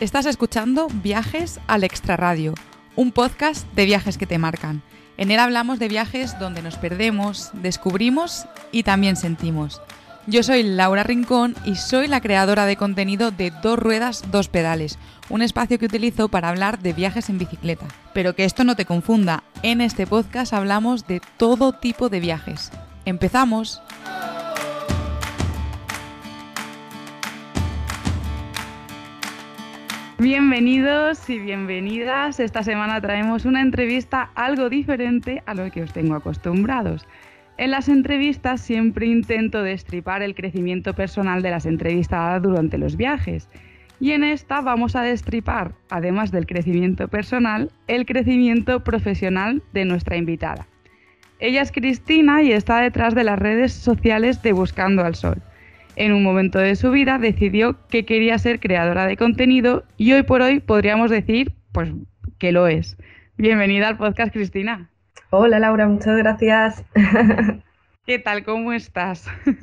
Estás escuchando Viajes al Extraradio, un podcast de viajes que te marcan. En él hablamos de viajes donde nos perdemos, descubrimos y también sentimos. Yo soy Laura Rincón y soy la creadora de contenido de Dos Ruedas, Dos Pedales, un espacio que utilizo para hablar de viajes en bicicleta. Pero que esto no te confunda, en este podcast hablamos de todo tipo de viajes. ¡Empezamos! Bienvenidos y bienvenidas. Esta semana traemos una entrevista algo diferente a lo que os tengo acostumbrados. En las entrevistas siempre intento destripar el crecimiento personal de las entrevistadas durante los viajes. Y en esta vamos a destripar, además del crecimiento personal, el crecimiento profesional de nuestra invitada. Ella es Cristina y está detrás de las redes sociales de Buscando al Sol en un momento de su vida decidió que quería ser creadora de contenido y hoy por hoy podríamos decir pues que lo es. Bienvenida al podcast, Cristina. Hola Laura, muchas gracias. ¿Qué tal? ¿Cómo estás?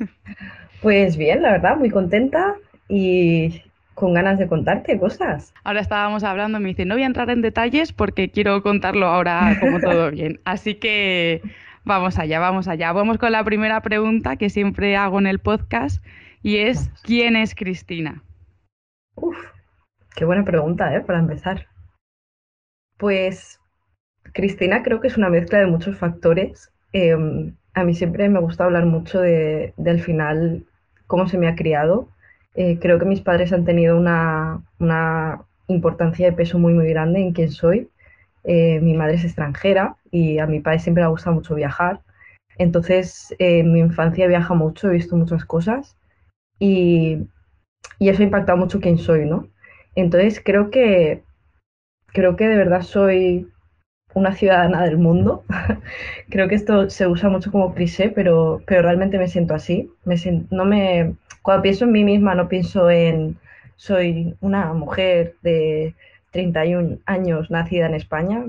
Pues bien, la verdad, muy contenta y con ganas de contarte cosas. Ahora estábamos hablando, me dice, no voy a entrar en detalles porque quiero contarlo ahora como todo bien. Así que vamos allá, vamos allá. Vamos con la primera pregunta que siempre hago en el podcast y es, ¿quién es Cristina? Uf, qué buena pregunta, ¿eh? Para empezar. Pues Cristina creo que es una mezcla de muchos factores. Em, a mí siempre me gusta hablar mucho de, del final, cómo se me ha criado. Eh, creo que mis padres han tenido una, una importancia de peso muy, muy grande en quién soy. Eh, mi madre es extranjera y a mi padre siempre le ha gustado mucho viajar. Entonces, en eh, mi infancia viaja mucho, he visto muchas cosas y, eso ha impactado mucho quién soy, ¿no? Entonces creo que creo que de verdad soy una ciudadana del mundo. creo que esto se usa mucho como cliché, pero, pero realmente me siento así. Me no me, cuando pienso en mí misma no pienso en soy una mujer de 31 años nacida en España.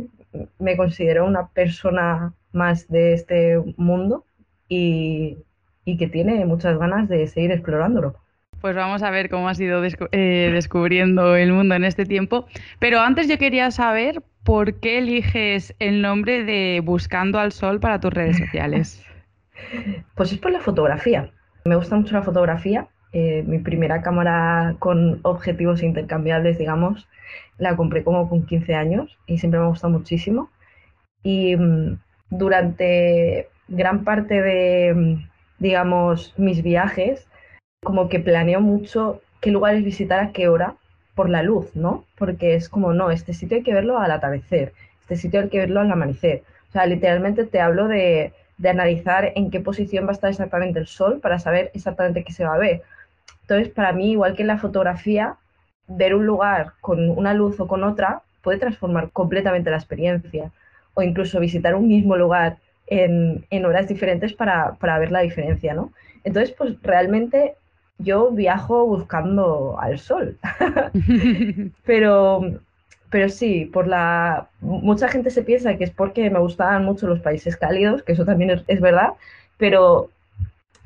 Me considero una persona más de este mundo y, y que tiene muchas ganas de seguir explorándolo. Pues vamos a ver cómo has ido eh, descubriendo el mundo en este tiempo. Pero antes yo quería saber por qué eliges el nombre de Buscando al Sol para tus redes sociales. pues es por la fotografía. Me gusta mucho la fotografía. Eh, mi primera cámara con objetivos intercambiables, digamos, la compré como con 15 años y siempre me ha gustado muchísimo. Y mm, durante gran parte de, mm, digamos, mis viajes, como que planeo mucho qué lugares visitar a qué hora por la luz, ¿no? Porque es como, no, este sitio hay que verlo al atardecer, este sitio hay que verlo al amanecer. O sea, literalmente te hablo de, de analizar en qué posición va a estar exactamente el sol para saber exactamente qué se va a ver. Entonces, para mí, igual que en la fotografía, ver un lugar con una luz o con otra puede transformar completamente la experiencia. O incluso visitar un mismo lugar en, horas diferentes para, ver la diferencia, ¿no? Entonces, pues realmente yo viajo buscando al sol. pero, pero sí, por la. Mucha gente se piensa que es porque me gustaban mucho los países cálidos, que eso también es, verdad, pero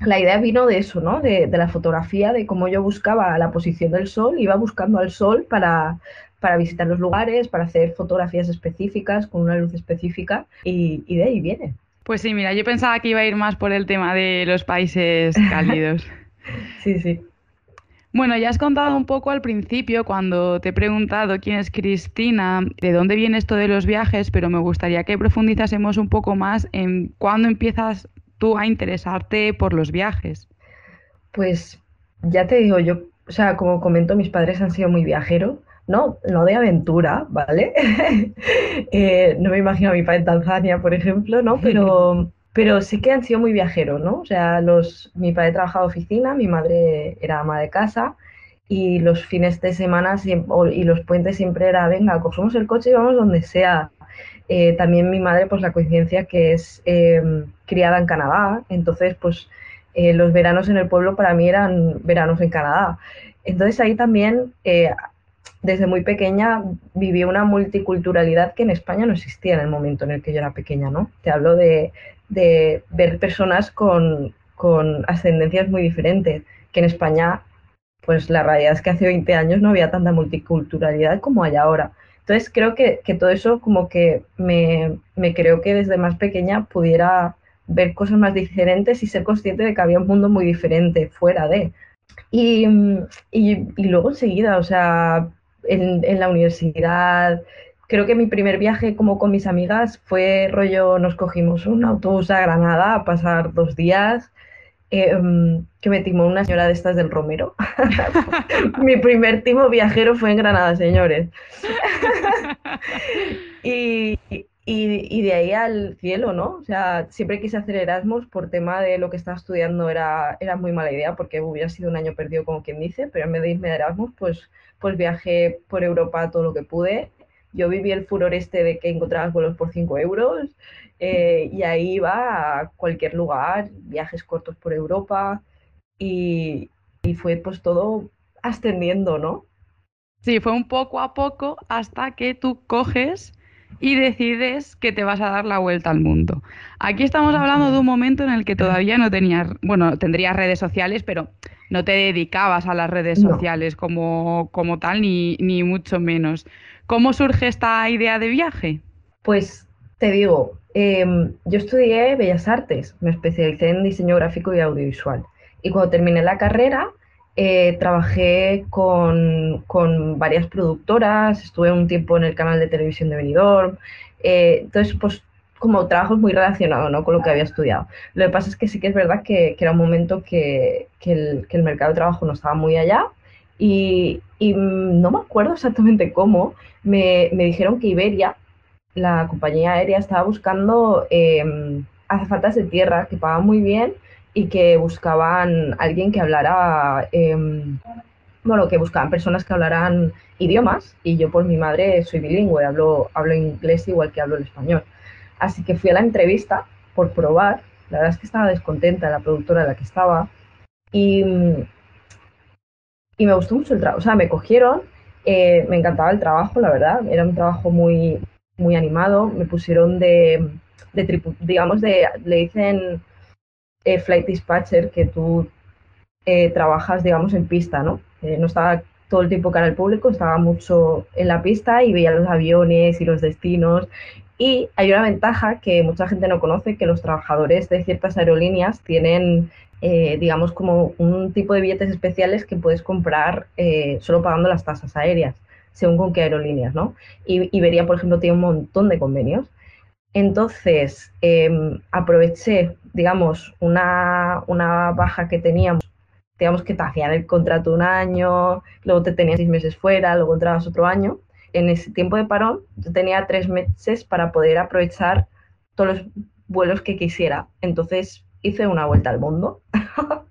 la idea vino de eso, ¿no? De, la fotografía, de cómo yo buscaba la posición del sol, iba buscando al sol para, para visitar los lugares, para hacer fotografías específicas con una luz específica y de ahí viene. Pues sí, mira, yo pensaba que iba a ir más por el tema de los países cálidos. sí, sí. Bueno, ya has contado un poco al principio cuando te he preguntado quién es Cristina, de dónde viene esto de los viajes, pero me gustaría que profundizásemos un poco más en cuándo empiezas tú a interesarte por los viajes. Pues ya te digo, yo, o sea, como comento, mis padres han sido muy viajeros no, no de aventura, ¿vale? Eh, no me imagino a mi padre en Tanzania, por ejemplo, ¿no? Pero, pero sí que han sido muy viajeros, ¿no? O sea, los, mi padre trabajaba oficina, mi madre era ama de casa y los fines de semana y los puentes siempre era, venga, cogemos el coche y vamos donde sea. Eh, también mi madre, pues la coincidencia que es em, criada en Canadá, entonces pues eh, los veranos en el pueblo para mí eran veranos en Canadá. Entonces ahí también desde muy pequeña viví una multiculturalidad que en España no existía en el momento en el que yo era pequeña, ¿no? Te hablo de, ver personas con, ascendencias muy diferentes, que en España pues la realidad es que hace 20 años no había tanta multiculturalidad como hay ahora. Entonces creo que, todo eso como que me, me creo que desde más pequeña pudiera ver cosas más diferentes y ser consciente de que había un mundo muy diferente fuera de. Y, y, luego enseguida, o sea, en, en, la universidad, creo que mi primer viaje como con mis amigas fue rollo, nos cogimos un autobús a Granada a pasar dos días, em, que me timó una señora de estas del Romero. mi primer timo viajero fue en Granada, señores. y, y, de ahí al cielo, ¿no? O sea, siempre quise hacer Erasmus por tema de lo que estaba estudiando, era, era muy mala idea porque hubiera sido un año perdido, como quien dice, pero en vez de irme a Erasmus, pues, pues viajé por Europa todo lo que pude. Yo viví el furor este de que encontrabas vuelos por 5 euros eh, y ahí iba a cualquier lugar, viajes cortos por Europa y, y fue pues todo ascendiendo, ¿no? Sí, fue un poco a poco hasta que tú coges y decides que te vas a dar la vuelta al mundo. Aquí estamos hablando de un momento en el que todavía no tenías, bueno, tendrías redes sociales, pero no te dedicabas a las redes sociales como, como tal, ni, ni mucho menos. ¿Cómo surge esta idea de viaje? Pues te digo, em, yo estudié Bellas Artes, me especialicé en diseño gráfico y audiovisual. Y cuando terminé la carrera, eh, trabajé con, con, varias productoras, estuve un tiempo en el canal de televisión de Benidorm, eh, entonces pues como trabajos muy relacionados ¿no? con lo que había estudiado. Lo que pasa es que sí que es verdad que, que era un momento que, que, el, que, el, mercado de trabajo no estaba muy allá y, y no me acuerdo exactamente cómo, me, me, dijeron que Iberia, la compañía aérea, estaba buscando eh, azafatas de tierra que pagaban muy bien y que buscaban alguien que hablara, em, bueno, que buscaban personas que hablaran idiomas y yo por mi madre soy bilingüe, hablo, hablo inglés igual que hablo el español. Así que fui a la entrevista por probar, la verdad es que estaba descontenta la productora en la que estaba y, y me gustó mucho el trabajo, o sea, me cogieron, eh, me encantaba el trabajo, la verdad, era un trabajo muy, muy animado, me pusieron de, de digamos, de, le dicen eh, flight dispatcher que tú eh, trabajas, digamos, en pista, ¿no? Eh, no estaba todo el tiempo cara al público, estaba mucho en la pista y veía los aviones y los destinos. Y hay una ventaja que mucha gente no conoce, que los trabajadores de ciertas aerolíneas tienen, digamos, como un tipo de billetes especiales que puedes comprar solo pagando las tasas aéreas, según con qué aerolíneas, ¿no? Y Iberia, por ejemplo, tiene un montón de convenios. Entonces, em, aproveché, digamos, una, baja que teníamos, digamos que te hacían el contrato un año, luego te tenías seis meses fuera, luego entrabas otro año. En ese tiempo de parón, yo tenía tres meses para poder aprovechar todos los vuelos que quisiera. Entonces, hice una vuelta al mundo.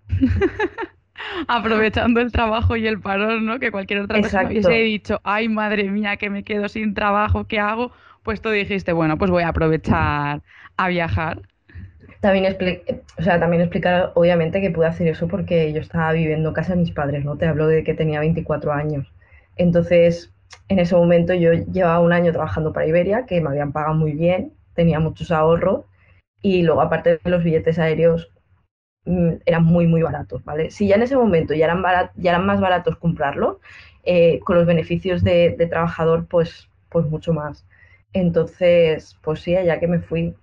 Aprovechando el trabajo y el parón, ¿no? Que cualquier otra persona hubiese dicho, ay, madre mía, que me quedo sin trabajo, ¿qué hago? pues tú dijiste, bueno, pues voy a aprovechar a viajar. También, o sea, también explicar, obviamente, que pude hacer eso porque yo estaba viviendo en casa de mis padres, ¿no? Te hablo de que tenía 24 años. Entonces, en ese momento yo llevaba un año trabajando para Iberia, que me habían pagado muy bien, tenía muchos ahorros y luego, aparte de los billetes aéreos, mm, eran muy, muy baratos, ¿vale? Si ya en ese momento ya eran, ya eran más baratos comprarlos, eh, con los beneficios de, de, trabajador, pues, pues mucho más. Entonces, pues sí, ya que me fui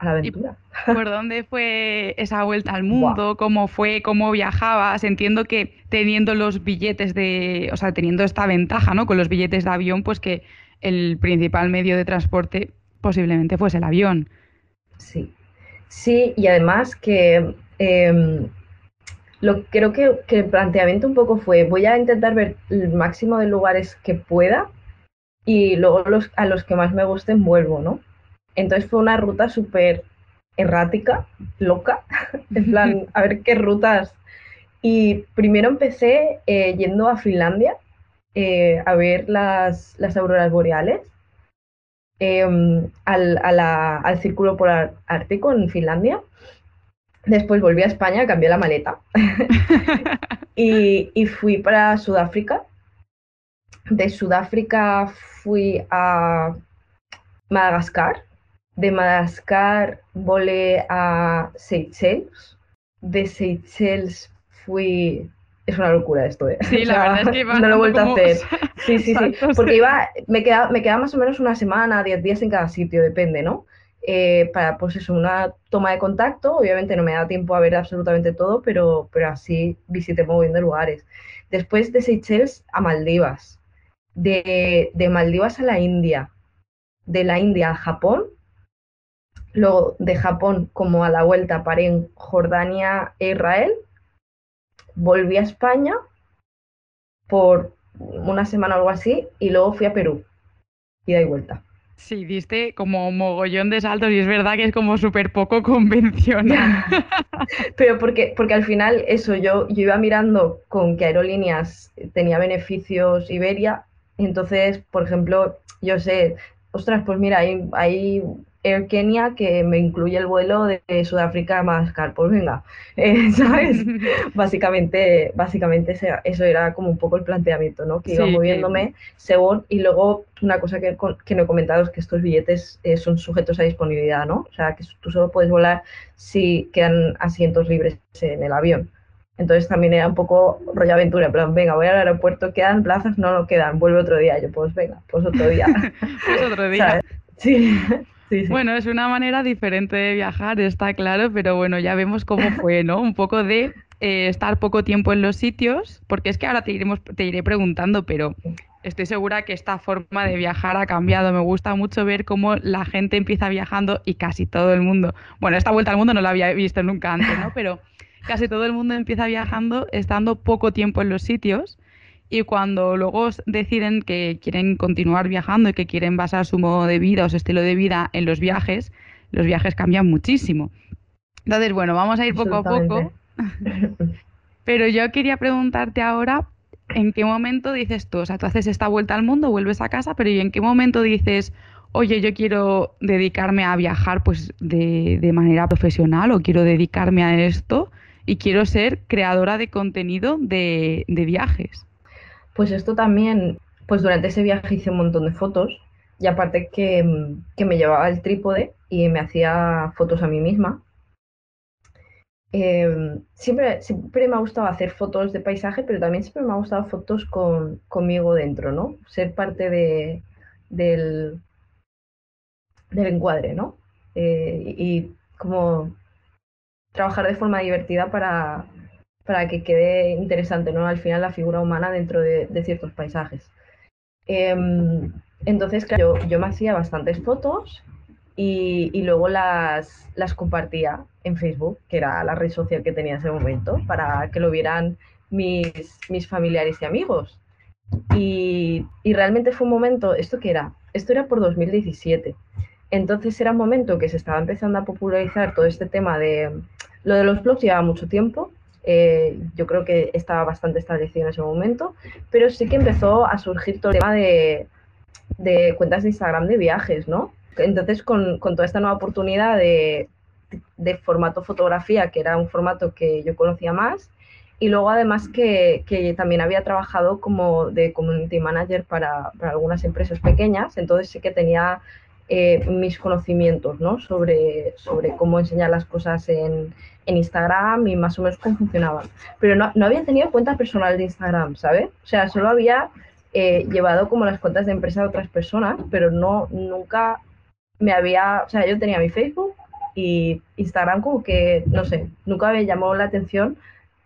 a la aventura. ¿Por dónde fue esa vuelta al mundo? ¿Cómo fue? ¿Cómo viajabas? Entiendo que teniendo los billetes de, o sea, teniendo esta ventaja, ¿no? Con los billetes de avión, pues que el principal medio de transporte posiblemente fuese el avión. Sí, sí, y además que em, lo, creo que, que el planteamiento un poco fue, voy a intentar ver el máximo de lugares que pueda y luego los, a los que más me gusten vuelvo, ¿no? Entonces fue una ruta súper errática, loca, en plan, a ver qué rutas. Y primero empecé eh, yendo a Finlandia eh, a ver las, las auroras boreales, em, al, al Círculo Polar Ártico en Finlandia. Después volví a España, cambié la maleta y, y fui para Sudáfrica de Sudáfrica fui a Madagascar. De Madagascar volé a Seychelles. De Seychelles fui, es una locura esto, ¿eh? Sí, la verdad es que no lo he vuelto a hacer. Sí, sí, sí. Porque iba, me quedaba, me quedaba más o menos una semana, 10 días en cada sitio, depende, ¿no? Eh, para, pues eso, una toma de contacto. Obviamente no me da tiempo a ver absolutamente todo, pero, pero así visité de lugares. Después de Seychelles a Maldivas, de, de Maldivas a la India, de la India a Japón, luego de Japón como a la vuelta paré en Jordania e Israel, volví a España por una semana o algo así y luego fui a Perú, ida y vuelta. Sí, diste como mogollón de saltos y es verdad que es como súper poco convencional. Pero porque, porque al final eso, yo, yo iba mirando con qué aerolíneas tenía beneficios Iberia, entonces, por ejemplo, yo sé, ostras, pues mira, hay, hay Air Kenya que me incluye el vuelo de Sudáfrica a Madagascar, pues venga, eh, ¿sabes? básicamente, básicamente eso era como un poco el planteamiento, ¿no? Que iba moviéndome según, y luego una cosa que, que, no he comentado es que estos billetes eh, son sujetos a disponibilidad, ¿no? O sea, que tú solo puedes volar si quedan asientos libres en el avión. Entonces también era un poco rollo aventura, en plan, venga, voy al aeropuerto, ¿quedan plazas? No, no quedan, vuelve otro día. Yo, pues venga, pues otro día. pues otro día. Sí. Bueno, es una manera diferente de viajar, está claro, pero bueno, ya vemos cómo fue, ¿no? Un poco de eh, estar poco tiempo en los sitios, porque es que ahora te, iremos, te iré preguntando, pero estoy segura que esta forma de viajar ha cambiado. Me gusta mucho ver cómo la gente empieza viajando y casi todo el mundo, bueno, esta vuelta al mundo no la había visto nunca antes, ¿no? Pero casi todo el mundo empieza viajando estando poco tiempo en los sitios y cuando luego deciden que quieren continuar viajando y que quieren basar su modo de vida o su estilo de vida en los viajes, los viajes cambian muchísimo. Entonces, bueno, vamos a ir poco a poco. Pero yo quería preguntarte ahora, ¿en qué momento dices tú, o sea, tú haces esta vuelta al mundo, vuelves a casa, pero ¿y en qué momento dices, oye, yo quiero dedicarme a viajar pues de, de manera profesional o quiero dedicarme a esto y quiero ser creadora de contenido de, de viajes? Pues esto también, pues durante ese viaje hice un montón de fotos y aparte que, me llevaba el trípode y me hacía fotos a mí misma. Em, siempre, siempre me ha gustado hacer fotos de paisaje, pero también siempre me ha gustado fotos con, conmigo dentro, ¿no? Ser parte de, del, del encuadre, ¿no? Eh, y como trabajar de forma divertida para, para que quede interesante, ¿no? Al final la figura humana dentro de, ciertos paisajes. Em, entonces, claro, yo, me hacía bastantes fotos y, luego las, las, compartía en Facebook, que era la red social que tenía en ese momento, para que lo vieran mis, mis familiares y amigos. Y, y, realmente fue un momento, ¿esto qué era? Esto era por 2017. Entonces era un momento que se estaba empezando a popularizar todo este tema de... Lo de los blogs llevaba mucho tiempo, eh, yo creo que estaba bastante establecido en ese momento, pero sí que empezó a surgir todo el tema de, cuentas de Instagram de viajes, ¿no? Entonces, con, toda esta nueva oportunidad de, formato fotografía, que era un formato que yo conocía más, y luego además que, también había trabajado como de community manager para, algunas empresas pequeñas, entonces sí que tenía eh, mis conocimientos ¿no? sobre, sobre cómo enseñar las cosas en, en Instagram y más o menos cómo funcionaban. Pero no, no había tenido cuenta personal de Instagram, ¿sabes? O sea, solo había eh, llevado como las cuentas de empresa de otras personas, pero no, nunca me había, o sea, yo tenía mi Facebook y Instagram como que, no sé, nunca me llamó la atención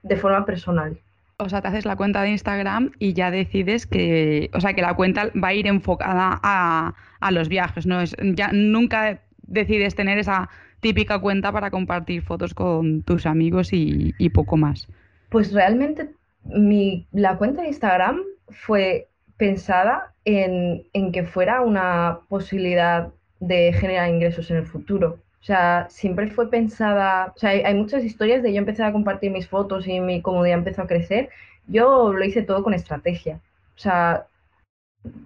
de forma personal. O sea, te haces la cuenta de Instagram y ya decides que, o sea, que la cuenta va a ir enfocada a, a los viajes, ¿no? Es, ya nunca decides tener esa típica cuenta para compartir fotos con tus amigos y, poco más? Pues realmente mi, la cuenta de Instagram fue pensada en, que fuera una posibilidad de generar ingresos en el futuro. O sea, siempre fue pensada, o sea, hay, muchas historias de yo empecé a compartir mis fotos y mi comodidad empezó a crecer. Yo lo hice todo con estrategia. O sea,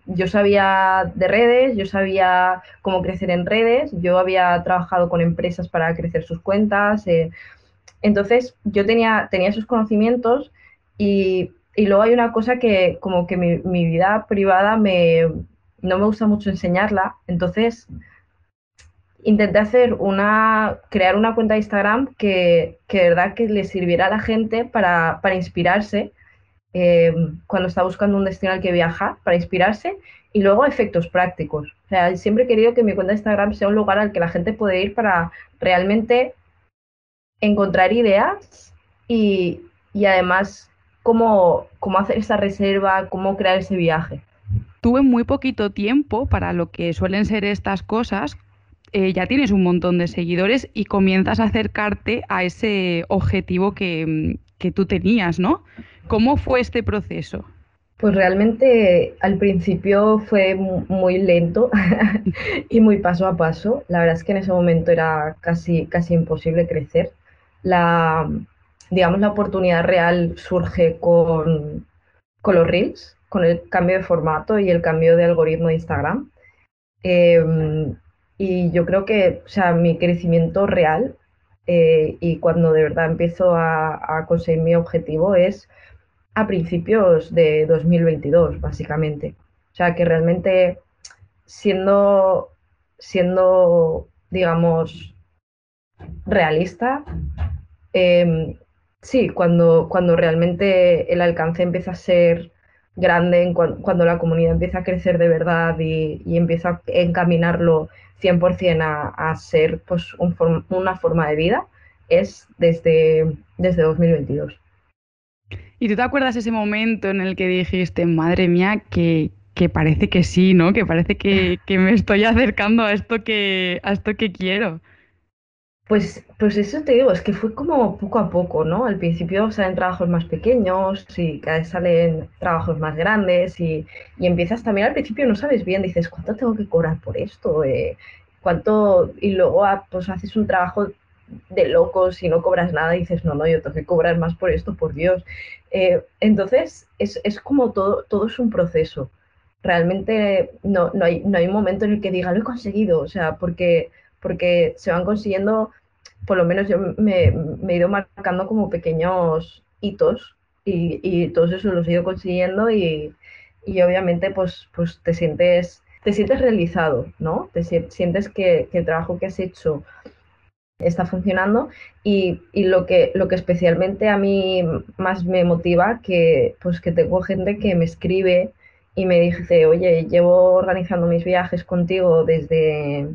yo sabía de redes, yo sabía cómo crecer en redes, yo había trabajado con empresas para crecer sus cuentas. Eh, entonces, yo tenía, tenía esos conocimientos y, luego hay una cosa que como que mi, vida privada me, no me gusta mucho enseñarla. Entonces, intenté hacer una, crear una cuenta de Instagram que, que verdad que le sirviera a la gente para, para inspirarse eh, cuando está buscando un destino al que viajar para inspirarse y luego efectos prácticos. O sea, siempre he querido que mi cuenta de Instagram sea un lugar al que la gente puede ir para realmente encontrar ideas y, además cómo, cómo hacer esa reserva, cómo crear ese viaje. Tuve muy poquito tiempo para lo que suelen ser estas cosas. Eh, ya tienes un montón de seguidores y comienzas a acercarte a ese objetivo que, que tú tenías, ¿no? ¿Cómo fue este proceso? Pues realmente al principio fue muy lento y muy paso a paso. La verdad es que en ese momento era casi, casi imposible crecer. La, digamos, la oportunidad real surge con, con los Reels, con el cambio de formato y el cambio de algoritmo de Instagram. Em, y yo creo que, o sea, mi crecimiento real eh, y cuando de verdad empiezo a, a conseguir mi objetivo es a principios de 2022, básicamente. O sea, que realmente siendo, siendo digamos, realista, em, sí, cuando, cuando realmente el alcance empieza a ser grande, cuando, la comunidad empieza a crecer de verdad y, empieza a encaminarlo 100% a, a ser pues, una forma de vida, es desde, desde 2022. ¿Y tú te acuerdas ese momento en el que dijiste, madre mía, que, parece que sí, ¿no? Que parece que, me estoy acercando a esto que, a esto que quiero. Pues, pues eso te digo, es que fue como poco a poco, ¿no? Al principio salen trabajos más pequeños y cada vez salen trabajos más grandes y, empiezas también al principio no sabes bien, dices, ¿cuánto tengo que cobrar por esto? Eh, ¿Cuánto? Y luego ah, pues haces un trabajo de locos y no cobras nada y dices, no, no, yo tengo que cobrar más por esto, por Dios. Eh, entonces, es, es, como todo, todo es un proceso. Realmente no, no, hay, no hay un momento en el que diga, lo he conseguido, o sea, porque, porque se van consiguiendo, por lo menos yo me, me he ido marcando como pequeños hitos y, y, todos esos los he ido consiguiendo y, y obviamente pues, pues te sientes te sientes realizado, ¿no? Te sientes que, que el trabajo que has hecho está funcionando y, lo, que, lo que especialmente a mí más me motiva que pues que tengo gente que me escribe y me dice, oye, llevo organizando mis viajes contigo desde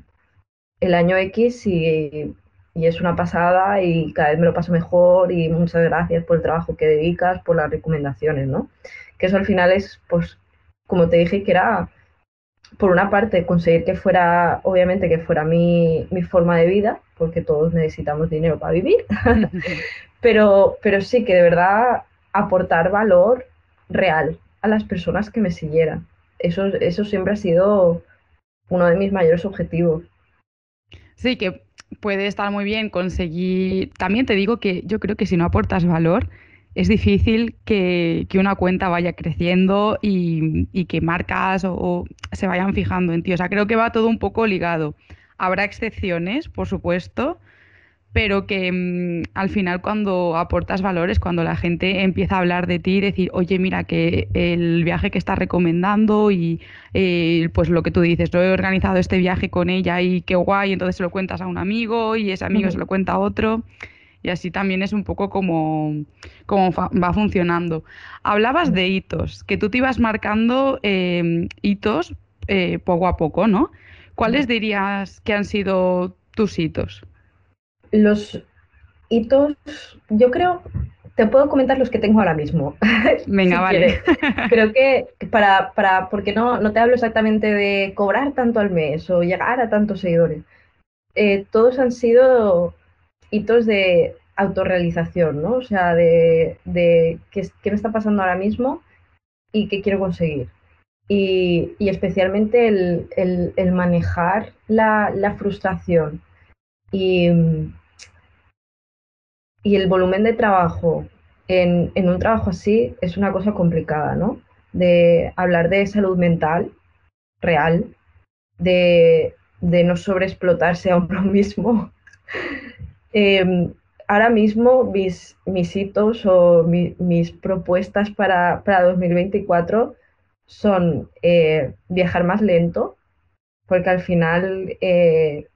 el año X y, y es una pasada y cada vez me lo paso mejor y muchas gracias por el trabajo que dedicas, por las recomendaciones, ¿no? Que eso al final es, pues, como te dije, que era por una parte, conseguir que fuera, obviamente, que fuera mi, forma de vida, porque todos necesitamos dinero para vivir, pero, pero sí que de verdad aportar valor real a las personas que me siguieran. Eso, eso siempre ha sido uno de mis mayores objetivos. Sí, que puede estar muy bien conseguir. También te digo que yo creo que si no aportas valor, es difícil que, una cuenta vaya creciendo y, que marcas o, se vayan fijando en ti. O sea, creo que va todo un poco ligado. Habrá excepciones, por supuesto, pero que mm, al final cuando aportas valores, cuando la gente empieza a hablar de ti, decir, oye, mira, que el viaje que estás recomendando y eh, pues lo que tú dices, yo he organizado este viaje con ella y qué guay, entonces se lo cuentas a un amigo y ese amigo se lo cuenta a otro y así también es un poco como, va funcionando. Hablabas de hitos, que tú te ibas marcando em, hitos eh, poco a poco, ¿no? ¿Cuáles dirías que han sido tus hitos? Los hitos, yo creo, te puedo comentar los que tengo ahora mismo. Venga, vale. Creo que para, para, porque no, no te hablo exactamente de cobrar tanto al mes o llegar a tantos seguidores. Eh, todos han sido hitos de autorrealización, ¿no? O sea, de, qué, me está pasando ahora mismo y qué quiero conseguir. Y, especialmente el, manejar la, frustración y, y, el volumen de trabajo en, un trabajo así es una cosa complicada, ¿no? De hablar de salud mental real, de, de no sobreexplotarse a uno mismo, Em, ahora mismo mis, mis hitos o mis propuestas para, para 2024 son eh, viajar más lento, porque al final eh,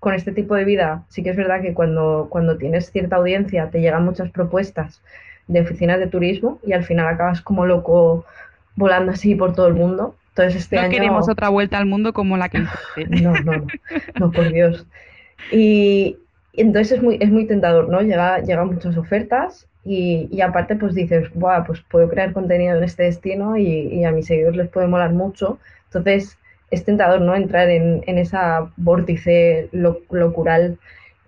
con este tipo de vida sí que es verdad que cuando, cuando tienes cierta audiencia te llegan muchas propuestas de oficinas de turismo y al final acabas como loco volando así por todo el mundo. Entonces este no año... queremos otra vuelta al mundo como la que no, no, no, no, por Dios. Y, entonces es muy, es muy tentador, ¿no? Llega, llegan muchas ofertas y, y, aparte pues dices, Buah, pues puedo crear contenido en este destino y, y, a mis seguidores les puede molar mucho. Entonces es tentador, ¿no? Entrar en, en esa vórtice locural.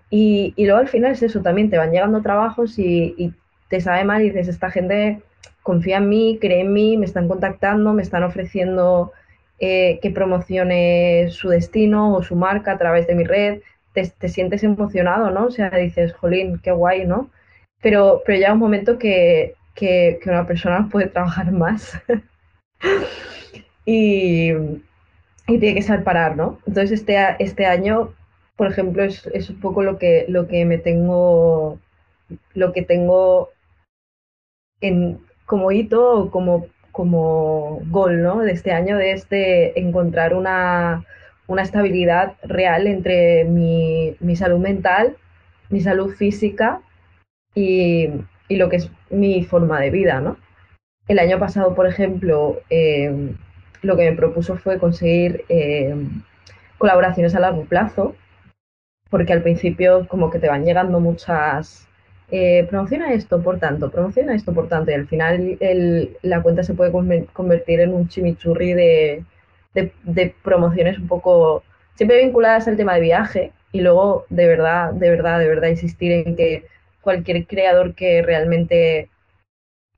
Y, y, luego al final es eso, también te van llegando trabajos y, te sabe mal y dices, esta gente confía en mí, cree en mí, me están contactando, me están ofreciendo eh, que promocione su destino o su marca a través de mi red, te, te, sientes emocionado, ¿no? O sea, dices, jolín, qué guay, ¿no? Pero, pero llega un momento que, que, que una persona puede trabajar más y, y, tiene que saber ¿no? Entonces este, este año, por ejemplo, es, es un poco lo que, lo que me tengo, lo que tengo en, como hito o como, como gol ¿no? de este año, de este encontrar una, una estabilidad real entre mi, mi, salud mental, mi salud física y, y, lo que es mi forma de vida. ¿no? El año pasado, por ejemplo, eh, lo que me propuso fue conseguir eh, colaboraciones a largo plazo, porque al principio como que te van llegando muchas eh, promociona esto por tanto, promociona esto por tanto, y al final el, la cuenta se puede convertir en un chimichurri de, promociones un poco, siempre vinculadas al tema de viaje, y luego de verdad, de verdad, de verdad insistir en que cualquier creador que realmente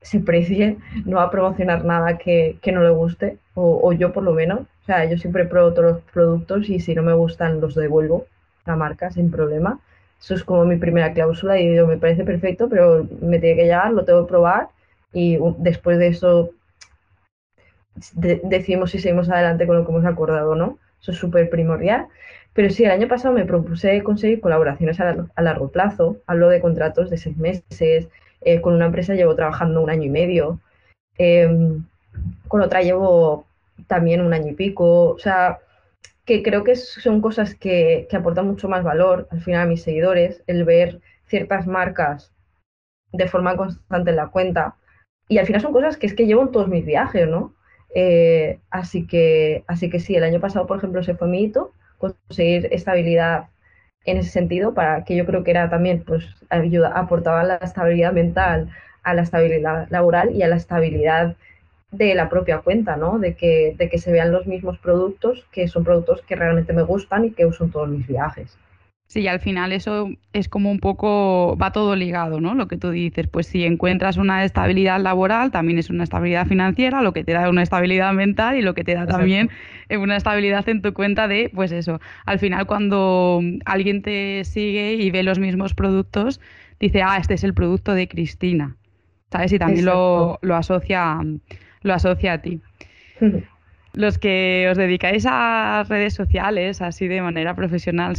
se precie no va a promocionar nada que, que no le guste, o, o, yo por lo menos. O sea, yo siempre pruebo todos los productos y si no me gustan los devuelvo la marca sin problema. Eso es como mi primera cláusula y digo, me parece perfecto, pero me tiene que llegar, lo tengo que probar y después de eso de decimos si seguimos adelante con lo que hemos acordado no. Eso es súper primordial. Pero sí, el año pasado me propuse conseguir colaboraciones a largo plazo. Hablo de contratos de seis meses. Eh, con una empresa llevo trabajando un año y medio. Eh, con otra llevo también un año y pico. O sea, que creo que son cosas que, que, aportan mucho más valor al final a mis seguidores, el ver ciertas marcas de forma constante en la cuenta. Y al final son cosas que es que llevo en todos mis viajes, ¿no? Eh, así, que, así que sí, el año pasado, por ejemplo, se fue mi hito, conseguir estabilidad en ese sentido, para que yo creo que era también, pues, ayuda, aportaba la estabilidad mental, a la estabilidad laboral y a la estabilidad de la propia cuenta, ¿no? De que, de que se vean los mismos productos, que son productos que realmente me gustan y que uso en todos mis viajes. Sí, al final eso es como un poco, va todo ligado, ¿no? Lo que tú dices, pues si encuentras una estabilidad laboral, también es una estabilidad financiera, lo que te da una estabilidad mental y lo que te da Exacto. también una estabilidad en tu cuenta de, pues eso, al final cuando alguien te sigue y ve los mismos productos, dice, ah, este es el producto de Cristina, ¿sabes? Y también lo, lo asocia lo asocia a ti. Los que os dedicáis a redes sociales, así de manera profesional,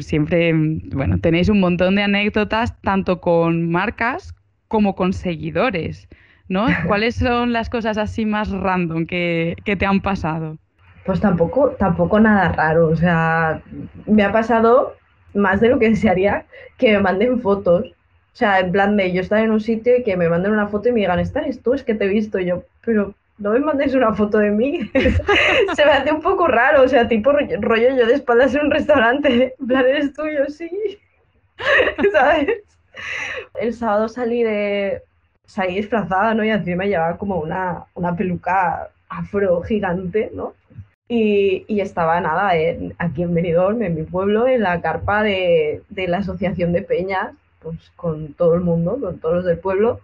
siempre, bueno, tenéis un montón de anécdotas, tanto con marcas como con seguidores, ¿no? ¿Cuáles son las cosas así más random que, que te han pasado? Pues tampoco, tampoco nada raro, o sea, me ha pasado más de lo que desearía que me manden fotos. O sea, en plan de yo estar en un sitio y que me manden una foto y me digan, ¿esta eres tú? Es que te he visto yo, pero no me mandes una foto de mí. Se me hace un poco raro, o sea, tipo rollo yo de espaldas en un restaurante. En plan, eres tuyo, sí. ¿Sabes? El sábado salí de. salí disfrazada, ¿no? Y encima llevaba como una, una peluca afro gigante, ¿no? Y, y estaba nada, en, aquí en Benidorm, en mi pueblo, en la carpa de, de la asociación de peñas, pues con todo el mundo, con todos los del pueblo.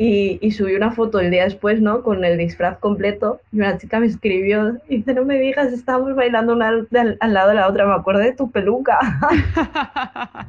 Y, y, subí una foto el día después, ¿no? Con el disfraz completo. Y una chica me escribió, y dice, no me digas, estábamos bailando una al, al, lado de la otra, me acuerdo de tu peluca.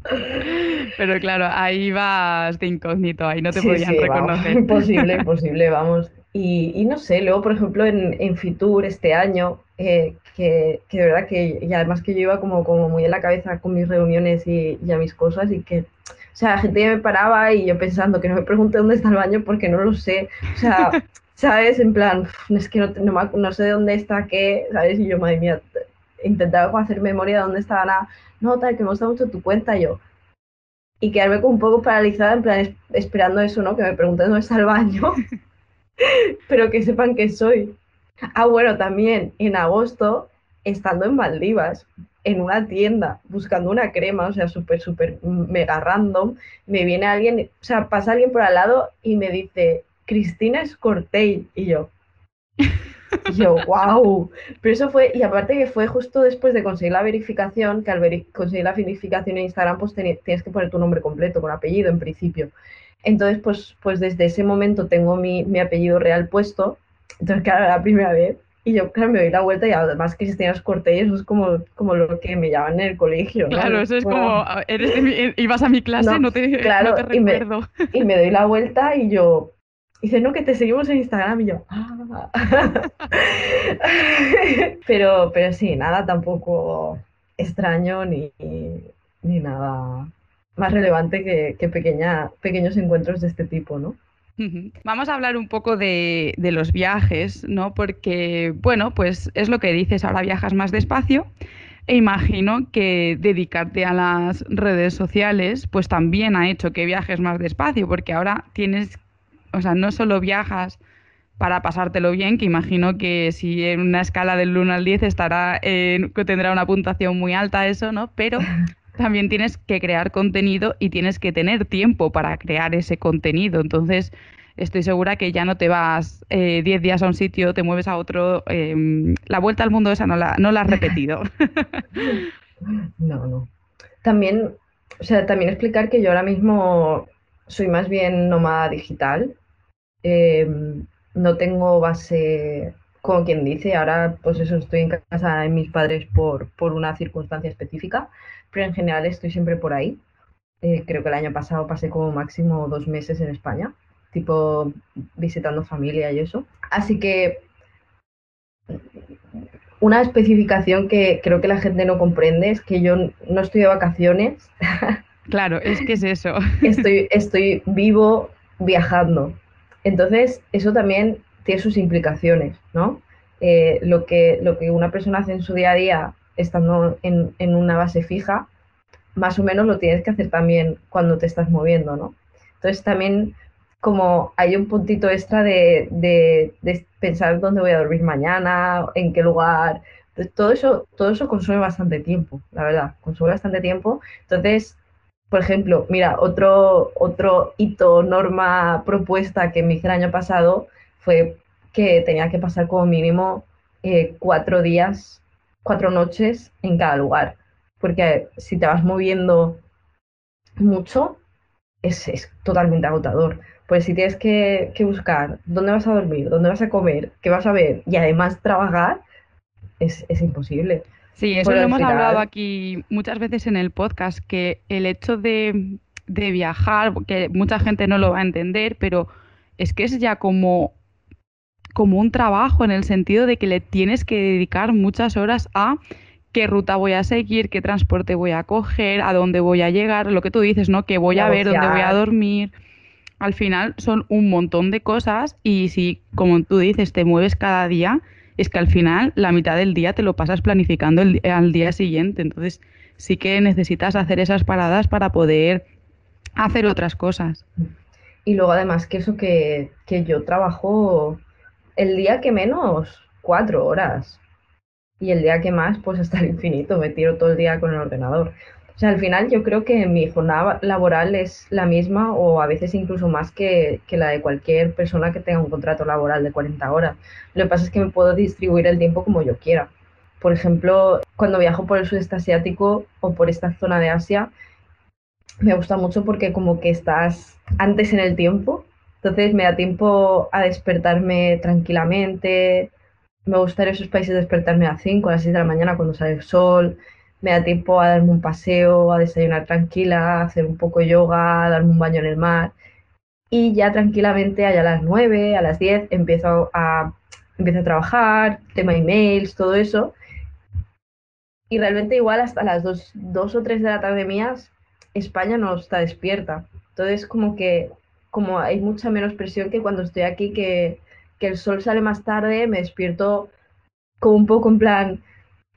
Pero claro, ahí vas de incógnito, ahí no te sí, podían sí, reconocer. Vamos, imposible, imposible, vamos. Y, y, no sé, luego, por ejemplo, en, en Fitur este año, eh, que, que, de verdad que, y además que yo iba como, como muy en la cabeza con mis reuniones y, y a mis cosas, y que o sea, la gente me paraba y yo pensando que no me pregunte dónde está el baño porque no lo sé. O sea, ¿sabes? En plan, es que no, no, no sé dónde está qué, ¿sabes? Y yo, madre mía, intentaba hacer memoria de dónde estaba nada. No, tal, que me gusta mucho tu cuenta. Yo, y quedarme como un poco paralizada, en plan esperando eso, ¿no? Que me pregunten dónde está el baño, pero que sepan que soy. Ah, bueno, también en agosto, estando en Maldivas, en una tienda, buscando una crema, o sea, súper, súper mega random, me viene alguien, o sea, pasa alguien por al lado y me dice, Cristina Escortey, y yo, y yo, wow. Pero eso fue, y aparte que fue justo después de conseguir la verificación, que al conseguir la verificación en Instagram, pues tienes que poner tu nombre completo, con apellido en principio. Entonces, pues, pues desde ese momento tengo mi, mi apellido real puesto. Entonces, claro, la primera vez. Y yo, claro, me doy la vuelta y además que Cristina Cortés eso es como, como lo que me llaman en el colegio. Claro, eso es como, eres ibas a mi clase, no, te, claro, recuerdo. y me doy la vuelta y yo, dice, no, que te seguimos en Instagram y yo, ah. pero, pero sí, nada tampoco extraño ni, ni nada más relevante que, que pequeña, pequeños encuentros de este tipo, ¿no? Vamos a hablar un poco de, los viajes, ¿no? Porque, bueno, pues es lo que dices, ahora viajas más despacio e imagino que dedicarte a las redes sociales, pues también ha hecho que viajes más despacio, porque ahora tienes o sea, no solo viajas para pasártelo bien, que imagino que si en una escala del 1 al 10 estará tendrá una puntuación muy alta eso, ¿no? Pero también tienes que crear contenido y tienes que tener tiempo para crear ese contenido. Entonces, estoy segura que ya no te vas 10 eh, días a un sitio, te mueves a otro. Em, la vuelta al mundo esa no la, no la has repetido. no, no. También, o sea, también explicar que yo ahora mismo soy más bien nómada digital. Em, no tengo base, como quien dice, ahora pues eso, estoy en casa de mis padres por, por una circunstancia específica, pero en general estoy siempre por ahí. Eh, creo que el año pasado pasé como máximo dos meses en España, tipo visitando familia y eso. Así que una especificación que creo que la gente no comprende es que yo no estoy de vacaciones. Claro, es que es eso. Estoy, estoy vivo viajando. Entonces, eso también tiene sus implicaciones, ¿no? Eh, lo, que, lo que una persona hace en su día a día estando en, una base fija, más o menos lo tienes que hacer también cuando te estás moviendo, ¿no? Entonces también como hay un puntito extra de, de, pensar dónde voy a dormir mañana, en qué lugar, todo eso, todo eso consume bastante tiempo, la verdad, consume bastante tiempo. Entonces, por ejemplo, mira, otro, otro hito, norma, propuesta que me hice el año pasado fue que tenía que pasar como mínimo eh, cuatro días, cuatro noches en cada lugar. Porque si te vas moviendo mucho, es, totalmente agotador. Pues si tienes que, buscar dónde vas a dormir, dónde vas a comer, qué vas a ver y además trabajar, es, es imposible. Sí, eso lo hemos hablado aquí muchas veces en el podcast, que el hecho de, viajar, que mucha gente no lo va a entender, pero es que es ya como, como un trabajo en el sentido de que le tienes que dedicar muchas horas a qué ruta voy a seguir, qué transporte voy a coger, a dónde voy a llegar, lo que tú dices, ¿no? Que voy a ver, dónde voy a dormir. Al final son un montón de cosas y si, como tú dices, te mueves cada día, es que al final la mitad del día te lo pasas planificando el, al día siguiente. Entonces sí que necesitas hacer esas paradas para poder hacer otras cosas. Y luego además que eso que, que yo trabajo el día que menos cuatro horas y el día que más pues hasta el infinito, me tiro todo el día con el ordenador. O sea, al final yo creo que mi jornada laboral es la misma o a veces incluso más que, la de cualquier persona que tenga un contrato laboral de 40 horas. Lo que pasa es que me puedo distribuir el tiempo como yo quiera. Por ejemplo, cuando viajo por el sudeste asiático o por esta zona de Asia, me gusta mucho porque como que estás antes en el tiempo, entonces me da tiempo a despertarme tranquilamente. Me gusta en esos países despertarme a 5, a las 6 de la mañana cuando sale el sol me da tiempo a darme un paseo, a desayunar tranquila, a hacer un poco de yoga, a darme un baño en el mar. Y ya tranquilamente, allá a las 9, a las 10, empiezo a, empiezo a trabajar, tema emails, todo eso. Y realmente igual hasta las 2, o 3 de la tarde mías, España no está despierta. Entonces como que como hay mucha menos presión que cuando estoy aquí, que, que el sol sale más tarde, me despierto como un poco en plan,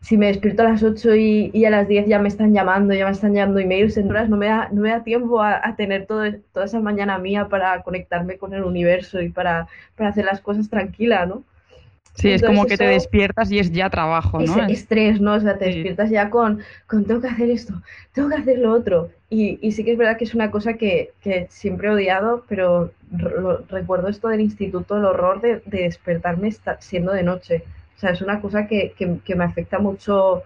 si me despierto a las 8 y, a las 10 ya me están llamando, ya me están llamando emails en horas, no me da, no me da tiempo a, tener todo, toda esa mañana mía para conectarme con el universo y para, para hacer las cosas tranquila, ¿no? Sí, es como que te despiertas y es ya trabajo, ¿no? Es estrés, ¿no? O sea, te despiertas ya con, con, tengo que hacer esto, tengo que hacer lo otro. Y, y sí que es verdad que es una cosa que, que siempre he odiado, pero recuerdo esto del instituto, el horror de, de despertarme siendo de noche. O sea, es una cosa que, que, que me afecta mucho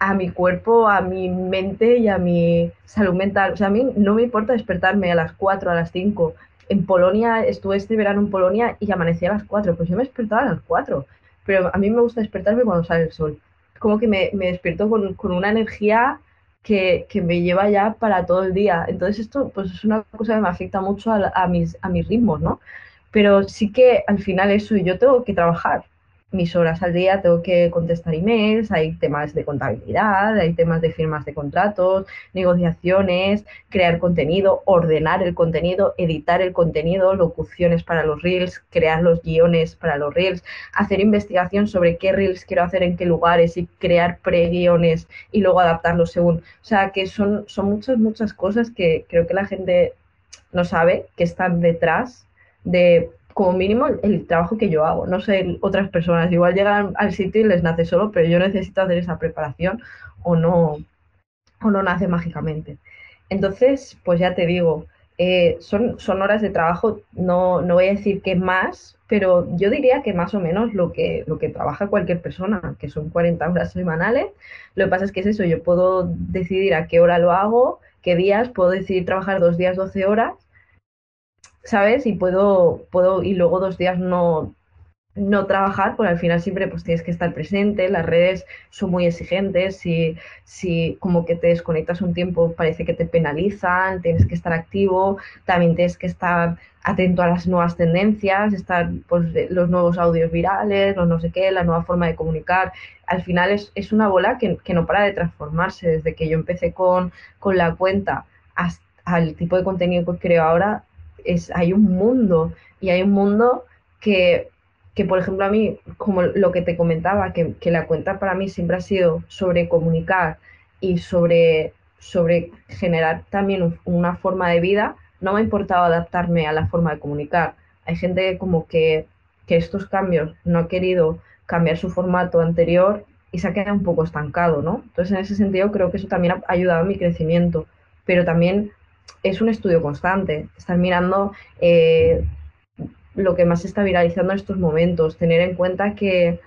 a mi cuerpo, a mi mente y a mi salud mental. O sea, a mí no me importa despertarme a las 4, a las 5, en Polonia, estuve este verano en Polonia y amanecía a las 4, pues yo me despertaba a las 4, pero a mí me gusta despertarme cuando sale el sol. Como que me, me despierto con, con, una energía que, que, me lleva ya para todo el día. Entonces esto pues es una cosa que me afecta mucho a, a, mis, a mis ritmos, ¿no? Pero sí que al final eso, yo tengo que trabajar, mis horas al día tengo que contestar emails, hay temas de contabilidad, hay temas de firmas de contratos, negociaciones, crear contenido, ordenar el contenido, editar el contenido, locuciones para los reels, crear los guiones para los reels, hacer investigación sobre qué reels quiero hacer en qué lugares y crear pre-guiones y luego adaptarlos según. O sea, que son, son muchas, muchas cosas que creo que la gente no sabe que están detrás de como mínimo el trabajo que yo hago. No sé, otras personas igual llegan al sitio y les nace solo, pero yo necesito hacer esa preparación o no, o no nace mágicamente. Entonces, pues ya te digo, eh, son, son horas de trabajo, no, no voy a decir que más, pero yo diría que más o menos lo que, lo que trabaja cualquier persona, que son 40 horas semanales. Lo que pasa es que es eso, yo puedo decidir a qué hora lo hago, qué días, puedo decidir trabajar dos días 12 horas ¿sabes? Y puedo, puedo, y luego dos días no, no trabajar, porque al final siempre pues tienes que estar presente, las redes son muy exigentes, si, si como que te desconectas un tiempo parece que te penalizan, tienes que estar activo, también tienes que estar atento a las nuevas tendencias, estar pues los nuevos audios virales, los no sé qué, la nueva forma de comunicar. Al final es, es una bola que, que, no para de transformarse. Desde que yo empecé con, con la cuenta hasta el tipo de contenido que creo ahora, es, hay un mundo y hay un mundo que, que, por ejemplo, a mí, como lo que te comentaba, que, que la cuenta para mí siempre ha sido sobre comunicar y sobre, sobre generar también una forma de vida, no me ha importado adaptarme a la forma de comunicar. Hay gente como que, que estos cambios no ha querido cambiar su formato anterior y se ha quedado un poco estancado, ¿no? Entonces, en ese sentido, creo que eso también ha ayudado a mi crecimiento, pero también es un estudio constante, estar mirando eh, lo que más se está viralizando en estos momentos, tener en cuenta que,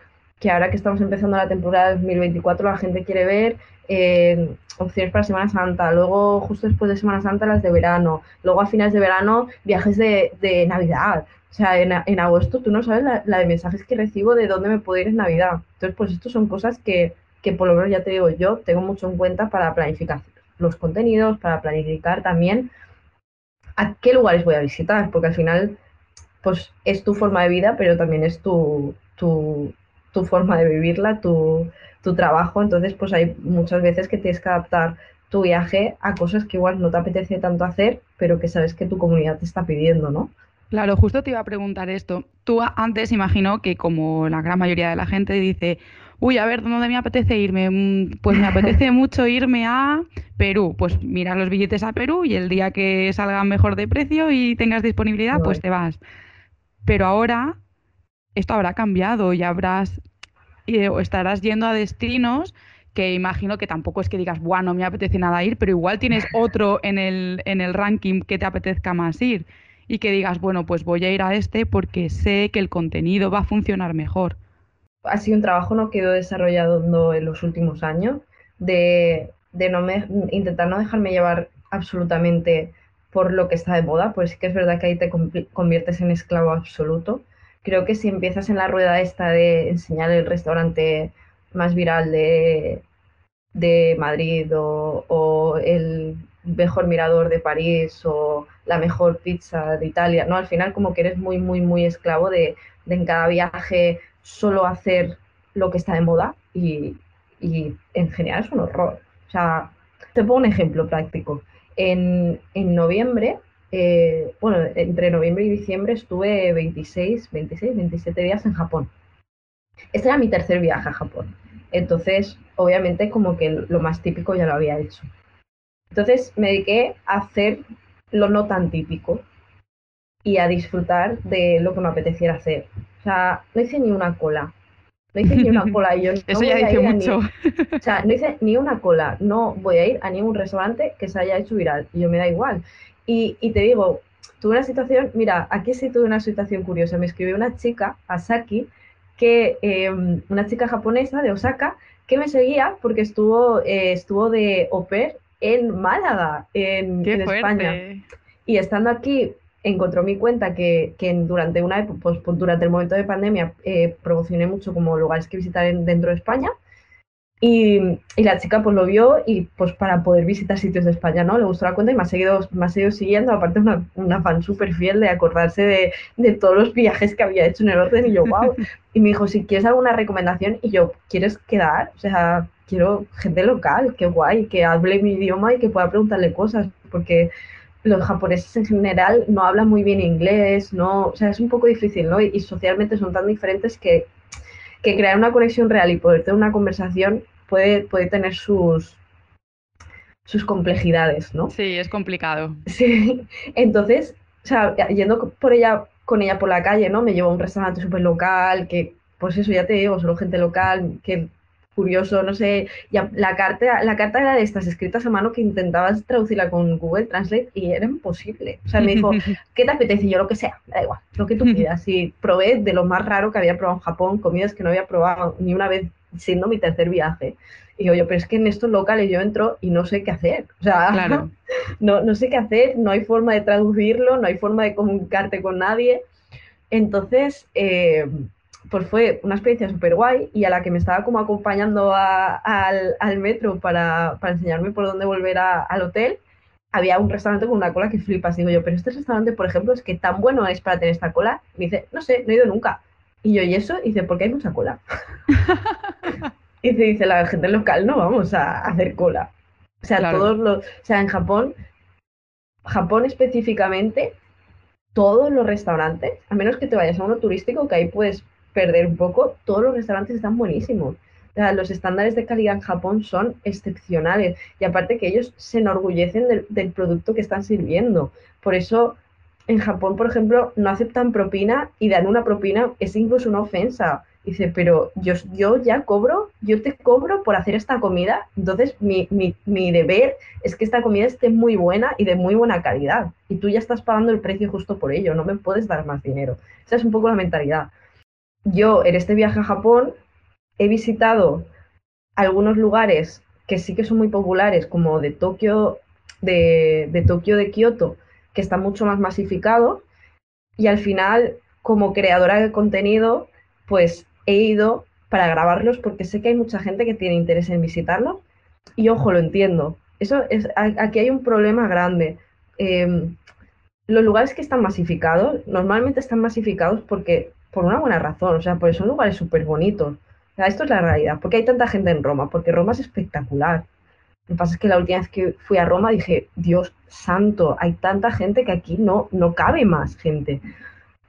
ahora que estamos empezando la temporada 2024 la gente quiere ver eh, opciones para Semana Santa, luego justo después de Semana Santa las de verano, luego a finales de verano viajes de, Navidad. O sea, en, agosto tú no sabes la, de mensajes que recibo de dónde me puedo ir en Navidad. Entonces, pues esto son cosas que, que por lo menos ya te digo yo, tengo mucho en cuenta para planificar los contenidos, para planificar también a qué lugares voy a visitar, porque al final pues es tu forma de vida, pero también es tu, tu, forma de vivirla, tu, tu, trabajo, entonces pues hay muchas veces que tienes que adaptar tu viaje a cosas que igual no te apetece tanto hacer, pero que sabes que tu comunidad te está pidiendo, ¿no? Claro, justo te iba a preguntar esto. Tú antes imagino que como la gran mayoría de la gente dice, uy, a ver, ¿dónde me apetece irme? Mm, pues me apetece mucho irme a Perú. Pues mira los billetes a Perú y el día que salgan mejor de precio y tengas disponibilidad, pues te vas. Pero ahora esto habrá cambiado y habrás eh, o estarás yendo a destinos que imagino que tampoco es que digas, bueno, no me apetece nada ir, pero igual tienes otro en el, en el ranking que te apetezca más ir y que digas, bueno, pues voy a ir a este porque sé que el contenido va a funcionar mejor ha sido un trabajo ¿no? que he desarrollando en los últimos años de, no me, intentar no dejarme llevar absolutamente por lo que está de moda, pues sí que es verdad que ahí te conviertes en esclavo absoluto. Creo que si empiezas en la rueda esta de enseñar el restaurante más viral de, de Madrid o, o, el mejor mirador de París o la mejor pizza de Italia, ¿no? Al final como que eres muy, muy, muy esclavo de, de en cada viaje solo hacer lo que está de moda y, en general es un horror. O sea, te pongo un ejemplo práctico. En, noviembre, eh, bueno, entre noviembre y diciembre estuve 26, 26, 27 días en Japón. Este era mi tercer viaje a Japón. Entonces, obviamente, como que lo más típico ya lo había hecho. Entonces, me dediqué a hacer lo no tan típico y a disfrutar de lo que me apeteciera hacer. O sea, no hice ni una cola. No hice ni una cola. Y yo no Eso ya dice mucho. o sea, no hice ni una cola. No voy a ir a ningún restaurante que se haya hecho viral. Y yo me da igual. Y, y te digo, tuve una situación, mira, aquí sí tuve una situación curiosa. Me escribió una chica, Asaki, que em, una chica japonesa de Osaka, que me seguía porque estuvo, eh, estuvo de au pair en Málaga, en, en España. Y estando aquí encontró mi cuenta que, que durante una pues, pues, durante el momento de pandemia eh, promocioné mucho como lugares que visitar dentro de España y, y, la chica pues lo vio y pues para poder visitar sitios de España, ¿no? Le gustó la cuenta y me ha seguido, me ha seguido siguiendo, aparte una, una fan súper fiel de acordarse de, de, todos los viajes que había hecho en el orden y yo, wow. Y me dijo, si quieres alguna recomendación y yo, ¿quieres quedar? O sea, quiero gente local, qué guay, que hable mi idioma y que pueda preguntarle cosas, porque los japoneses en general no hablan muy bien inglés, no, o sea, es un poco difícil, ¿no? Y, socialmente son tan diferentes que, que, crear una conexión real y poder tener una conversación puede, puede tener sus, sus complejidades, ¿no? Sí, es complicado. Sí, entonces, o sea, yendo por ella, con ella por la calle, ¿no? Me llevo a un restaurante súper local, que, pues eso ya te digo, solo gente local, que curioso, no sé, ya, la, carta, la carta era de estas escritas a mano que intentabas traducirla con Google Translate y era imposible. O sea, me dijo, ¿qué te apetece? yo, lo que sea, da igual, lo que tú pidas. Y probé de lo más raro que había probado en Japón, comidas que no había probado ni una vez siendo mi tercer viaje. Y digo yo, pero es que en estos locales yo entro y no sé qué hacer. O sea, no, no sé qué hacer, no hay forma de traducirlo, no hay forma de comunicarte con nadie. Entonces, eh, pues fue una experiencia súper guay y a la que me estaba como acompañando al, al, metro para, para, enseñarme por dónde volver a, al hotel, había un restaurante con una cola que flipas. Digo yo, pero este restaurante, por ejemplo, es que tan bueno es para tener esta cola. Y me dice, no sé, no he ido nunca. Y yo, ¿y eso? Y dice, porque hay mucha cola. y se dice, la gente local no vamos a hacer cola. O sea, todos los, o sea, en Japón, Japón específicamente, todos los restaurantes, a menos que te vayas a uno turístico, que ahí puedes perder un poco, todos los restaurantes están buenísimos. Los estándares de calidad en Japón son excepcionales y aparte que ellos se enorgullecen del, del, producto que están sirviendo. Por eso en Japón, por ejemplo, no aceptan propina y dan una propina es incluso una ofensa. Dice, pero yo, yo ya cobro, yo te cobro por hacer esta comida, entonces mi, mi, mi deber es que esta comida esté muy buena y de muy buena calidad. Y tú ya estás pagando el precio justo por ello, no me puedes dar más dinero. Esa es un poco la mentalidad yo en este viaje a Japón he visitado algunos lugares que sí que son muy populares, como de Tokio, de, de Tokio de Kioto, que está mucho más masificado. Y al final, como creadora de contenido, pues he ido para grabarlos porque sé que hay mucha gente que tiene interés en visitarlos. Y ojo, lo entiendo. Eso es, aquí hay un problema grande. Em, los lugares que están masificados, normalmente están masificados porque por una buena razón, o sea, porque son lugares súper bonitos. O sea, esto es la realidad. ¿Por qué hay tanta gente en Roma? Porque Roma es espectacular. Lo que pasa es que la última vez que fui a Roma dije, Dios santo, hay tanta gente que aquí no, no cabe más gente.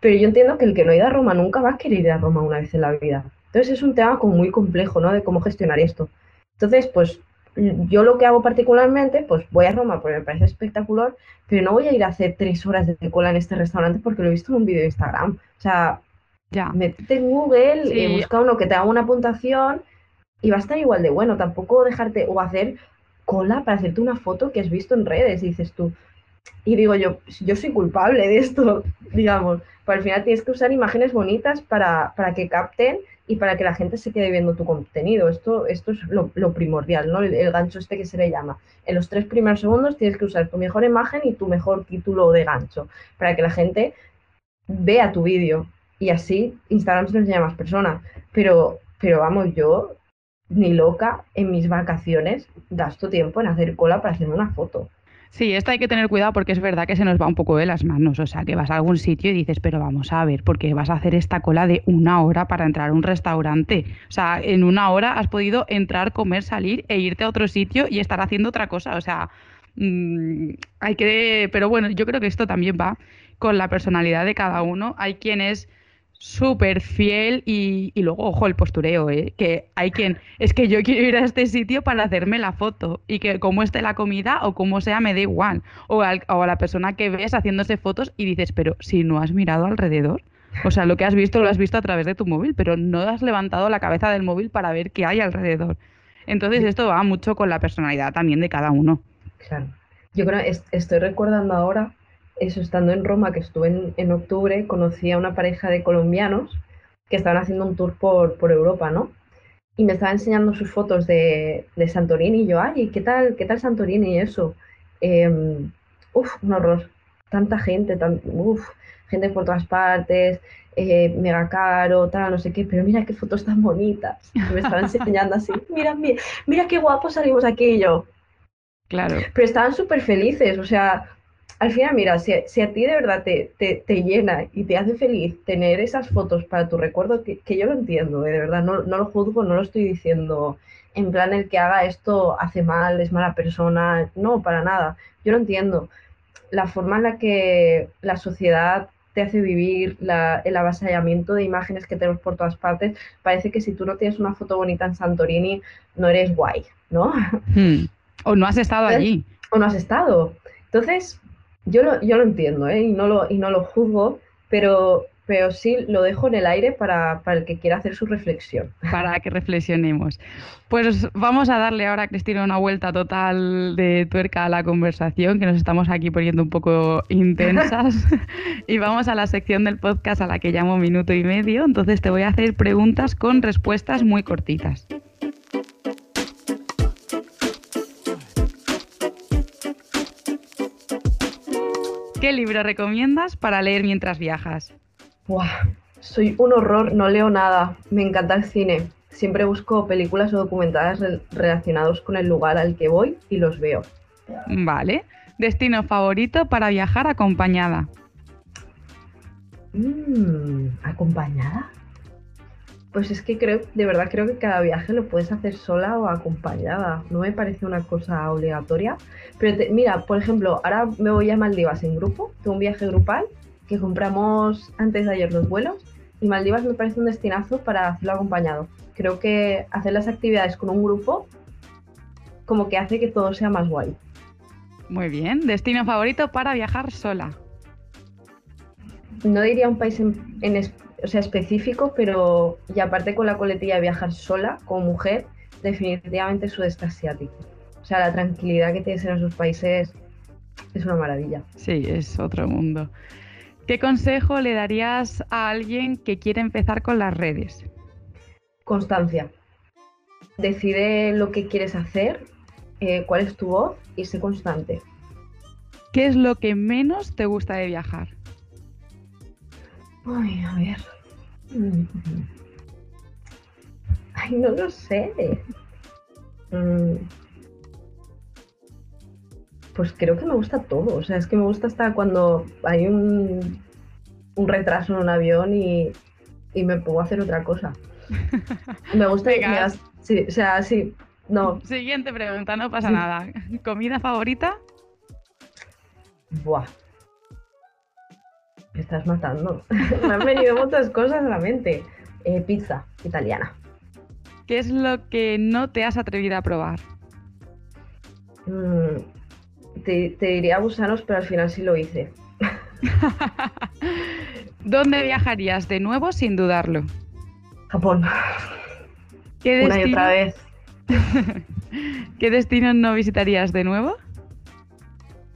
Pero yo entiendo que el que no ha ido a Roma nunca va a querer ir a Roma una vez en la vida. Entonces es un tema como muy complejo, ¿no? De cómo gestionar esto. Entonces, pues yo lo que hago particularmente, pues voy a Roma porque me parece espectacular, pero no voy a ir a hacer tres horas de cola en este restaurante porque lo he visto en un vídeo de Instagram. O sea, ya. Métete en Google, y eh, busca uno que te haga una puntuación y va a estar igual de bueno. Tampoco dejarte o hacer cola para hacerte una foto que has visto en redes, dices tú. Y digo yo, yo soy culpable de esto, digamos. Pero al final tienes que usar imágenes bonitas para, para que capten y para que la gente se quede viendo tu contenido. Esto, esto es lo, lo primordial, ¿no? El, el, gancho este que se le llama. En los tres primeros segundos tienes que usar tu mejor imagen y tu mejor título de gancho para que la gente vea tu vídeo y así Instagram se lo enseña a más personas. Pero, pero vamos, yo ni loca en mis vacaciones gasto tiempo en hacer cola para hacerme una foto. Sí, esto hay que tener cuidado porque es verdad que se nos va un poco de las manos. O sea, que vas a algún sitio y dices, pero vamos a ver, porque vas a hacer esta cola de una hora para entrar a un restaurante. O sea, en una hora has podido entrar, comer, salir e irte a otro sitio y estar haciendo otra cosa. O sea, mmm, hay que. Pero bueno, yo creo que esto también va con la personalidad de cada uno. Hay quienes súper fiel y, y, luego, ojo, el postureo, ¿eh? que hay quien, es que yo quiero ir a este sitio para hacerme la foto y que como esté la comida o como sea me da igual. O, o a la persona que ves haciéndose fotos y dices, pero si no has mirado alrededor, o sea, lo que has visto lo has visto a través de tu móvil, pero no has levantado la cabeza del móvil para ver qué hay alrededor. Entonces esto va mucho con la personalidad también de cada uno. Claro. Yo creo, estoy recordando ahora eso, estando en Roma, que estuve en, octubre, conocí a una pareja de colombianos que estaban haciendo un tour por, por Europa, ¿no? Y me estaba enseñando sus fotos de, de, Santorini y yo, ay, ¿qué tal, qué tal Santorini y eso? Em, uf, un horror. Tanta gente, tan, uf, gente por todas partes, eh, mega caro, tal, no sé qué, pero mira qué fotos tan bonitas. me estaban enseñando así, mira, mira, mira qué guapos salimos aquí y yo. Claro. Pero estaban súper felices, o sea, al final, mira, si, a ti de verdad te, te, llena y te hace feliz tener esas fotos para tu recuerdo, que, yo lo entiendo, eh, de verdad, no, no, lo juzgo, no lo estoy diciendo en plan el que haga esto hace mal, es mala persona, no, para nada, yo lo entiendo. La forma en la que la sociedad te hace vivir, el avasallamiento de imágenes que tenemos por todas partes, parece que si tú no tienes una foto bonita en Santorini, no eres guay, ¿no? Hmm. O no has estado allí. O no has estado. Entonces, yo lo, yo lo entiendo ¿eh? y, no lo, y no lo juzgo, pero, pero sí lo dejo en el aire para, para, el que quiera hacer su reflexión. Para que reflexionemos. Pues vamos a darle ahora, Cristina, una vuelta total de tuerca a la conversación, que nos estamos aquí poniendo un poco intensas. y vamos a la sección del podcast a la que llamo minuto y medio. Entonces te voy a hacer preguntas con respuestas muy cortitas. ¿Qué libro recomiendas para leer mientras viajas? soy un horror, no leo nada. Me encanta el cine. Siempre busco películas o documentales relacionados con el lugar al que voy y los veo. Vale. ¿Destino favorito para viajar acompañada? Mm, ¿Acompañada? Pues es que creo, de verdad creo que cada viaje lo puedes hacer sola o acompañada. No me parece una cosa obligatoria. Pero mira, por ejemplo, ahora me voy a Maldivas en grupo, tengo un viaje grupal que compramos antes de ayer los vuelos y Maldivas me parece un destinazo para hacerlo acompañado. Creo que hacer las actividades con un grupo como que hace que todo sea más guay. Muy bien, destino favorito para viajar sola. No diría un país en, en, o sea, específico, pero y aparte con la coletilla de viajar sola como mujer, definitivamente sudeste asiático. O sea, la tranquilidad que tienes en esos países es una maravilla. Sí, es otro mundo. ¿Qué consejo le darías a alguien que quiere empezar con las redes? Constancia. Decide lo que quieres hacer, eh, cuál es tu voz y sé constante. ¿Qué es lo que menos te gusta de viajar? Ay, a ver. Mm. Ay, no lo sé. Mm. Pues creo que me gusta todo. O sea, es que me gusta hasta cuando hay un, un retraso en un avión y, me puedo hacer otra cosa. Me gusta Sí, o sea, sí. No. Siguiente pregunta, no pasa nada. ¿Comida favorita? Buah, me estás matando. me han venido muchas cosas a la mente. Eh, pizza italiana. ¿Qué es lo que no te has atrevido a probar? Mm, te, diría gusanos, pero al final sí lo hice. ¿Dónde viajarías de nuevo sin dudarlo? Japón. ¿Qué Una y otra vez. ¿Qué destino no visitarías de nuevo?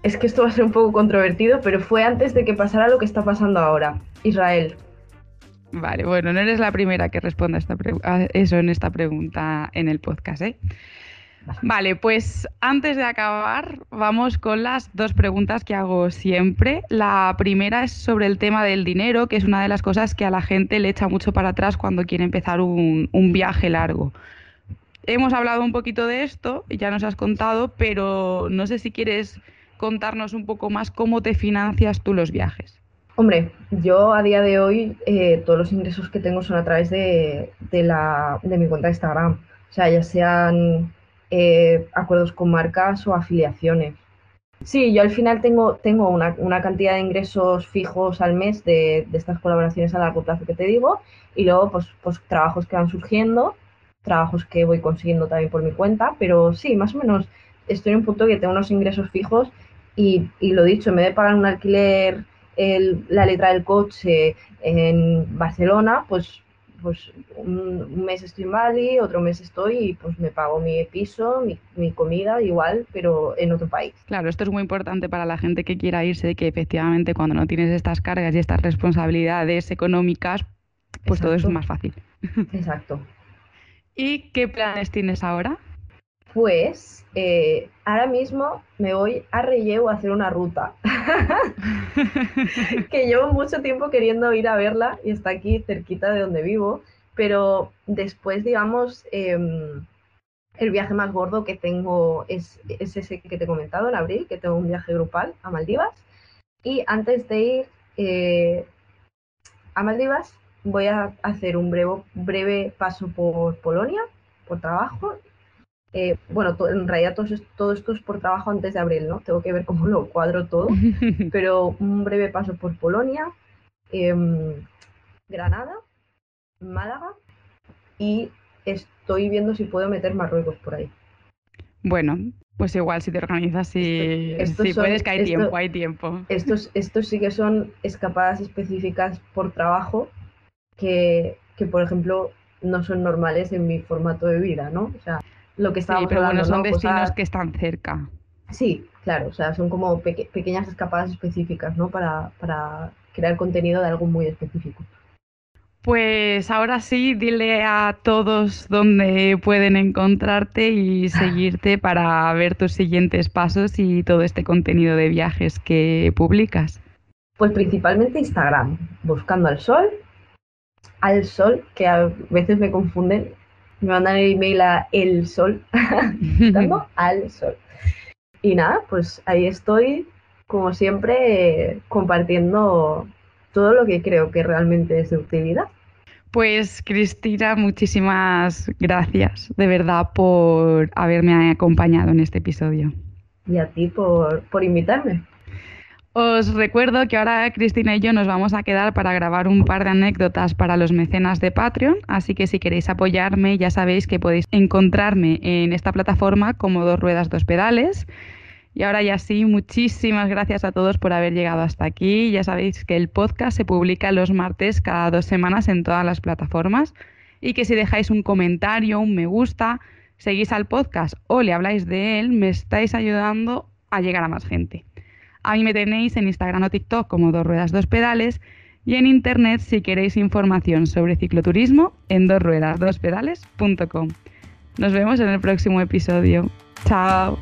Es que esto va a ser un poco controvertido, pero fue antes de que pasara lo que está pasando ahora, Israel. Vale, bueno, no eres la primera que responda a eso en esta pregunta en el podcast, ¿eh? Vale, pues antes de acabar, vamos con las dos preguntas que hago siempre. La primera es sobre el tema del dinero, que es una de las cosas que a la gente le echa mucho para atrás cuando quiere empezar un, un viaje largo. Hemos hablado un poquito de esto, ya nos has contado, pero no sé si quieres contarnos un poco más cómo te financias tú los viajes. Hombre, yo a día de hoy eh, todos los ingresos que tengo son a través de, la, de mi cuenta de Instagram. O sea, ya sean eh, acuerdos con marcas o afiliaciones. Sí, yo al final tengo, tengo una, una cantidad de ingresos fijos al mes de, de, estas colaboraciones a largo plazo que te digo y luego pues, pues trabajos que van surgiendo, trabajos que voy consiguiendo también por mi cuenta, pero sí, más o menos estoy en un punto que tengo unos ingresos fijos y, y lo dicho, en vez de pagar un alquiler, el, la letra del coche en Barcelona, pues pues un, mes estoy en Bali, otro mes estoy y pues me pago mi piso, mi, mi, comida igual, pero en otro país. Claro, esto es muy importante para la gente que quiera irse, que efectivamente cuando no tienes estas cargas y estas responsabilidades económicas, pues Exacto. todo es más fácil. Exacto. ¿Y qué planes tienes ahora? Pues eh, ahora mismo me voy a Relleu a hacer una ruta que llevo mucho tiempo queriendo ir a verla y está aquí cerquita de donde vivo, pero después, digamos, eh, el viaje más gordo que tengo es, es, ese que te he comentado en abril, que tengo un viaje grupal a Maldivas. Y antes de ir eh, a Maldivas, voy a hacer un breve, breve paso por Polonia, por trabajo, eh, bueno, en realidad todo, todo, esto es por trabajo antes de abril, ¿no? Tengo que ver cómo lo cuadro todo, pero un breve paso por Polonia, eh, Granada, Málaga y estoy viendo si puedo meter Marruecos por ahí. Bueno, pues igual si te organizas y esto, si son, puedes que hay esto, tiempo, hay tiempo. Estos, estos sí que son escapadas específicas por trabajo que, que, por ejemplo, no son normales en mi formato de vida, ¿no? O sea, lo que estábamos sí, pero hablando, bueno, son ¿no? destinos Cosas... que están cerca. Sí, claro, o sea, son como peque pequeñas escapadas específicas, ¿no? Para, para crear contenido de algo muy específico. Pues ahora sí, dile a todos dónde pueden encontrarte y seguirte para ver tus siguientes pasos y todo este contenido de viajes que publicas. Pues principalmente Instagram, buscando al sol, al sol, que a veces me confunden, me mandan el email a el sol, al sol. Y nada, pues ahí estoy, como siempre, eh, compartiendo todo lo que creo que realmente es de utilidad. Pues Cristina, muchísimas gracias de verdad por haberme acompañado en este episodio. Y a ti por, por invitarme. Os recuerdo que ahora Cristina y yo nos vamos a quedar para grabar un par de anécdotas para los mecenas de Patreon, así que si queréis apoyarme ya sabéis que podéis encontrarme en esta plataforma como dos ruedas, dos pedales. Y ahora ya sí, muchísimas gracias a todos por haber llegado hasta aquí. Ya sabéis que el podcast se publica los martes cada dos semanas en todas las plataformas y que si dejáis un comentario, un me gusta, seguís al podcast o le habláis de él, me estáis ayudando a llegar a más gente. A mí me tenéis en Instagram o TikTok como dos ruedas, dos pedales y en internet si queréis información sobre cicloturismo en dosruedasdospedales.com. Nos vemos en el próximo episodio. Chao.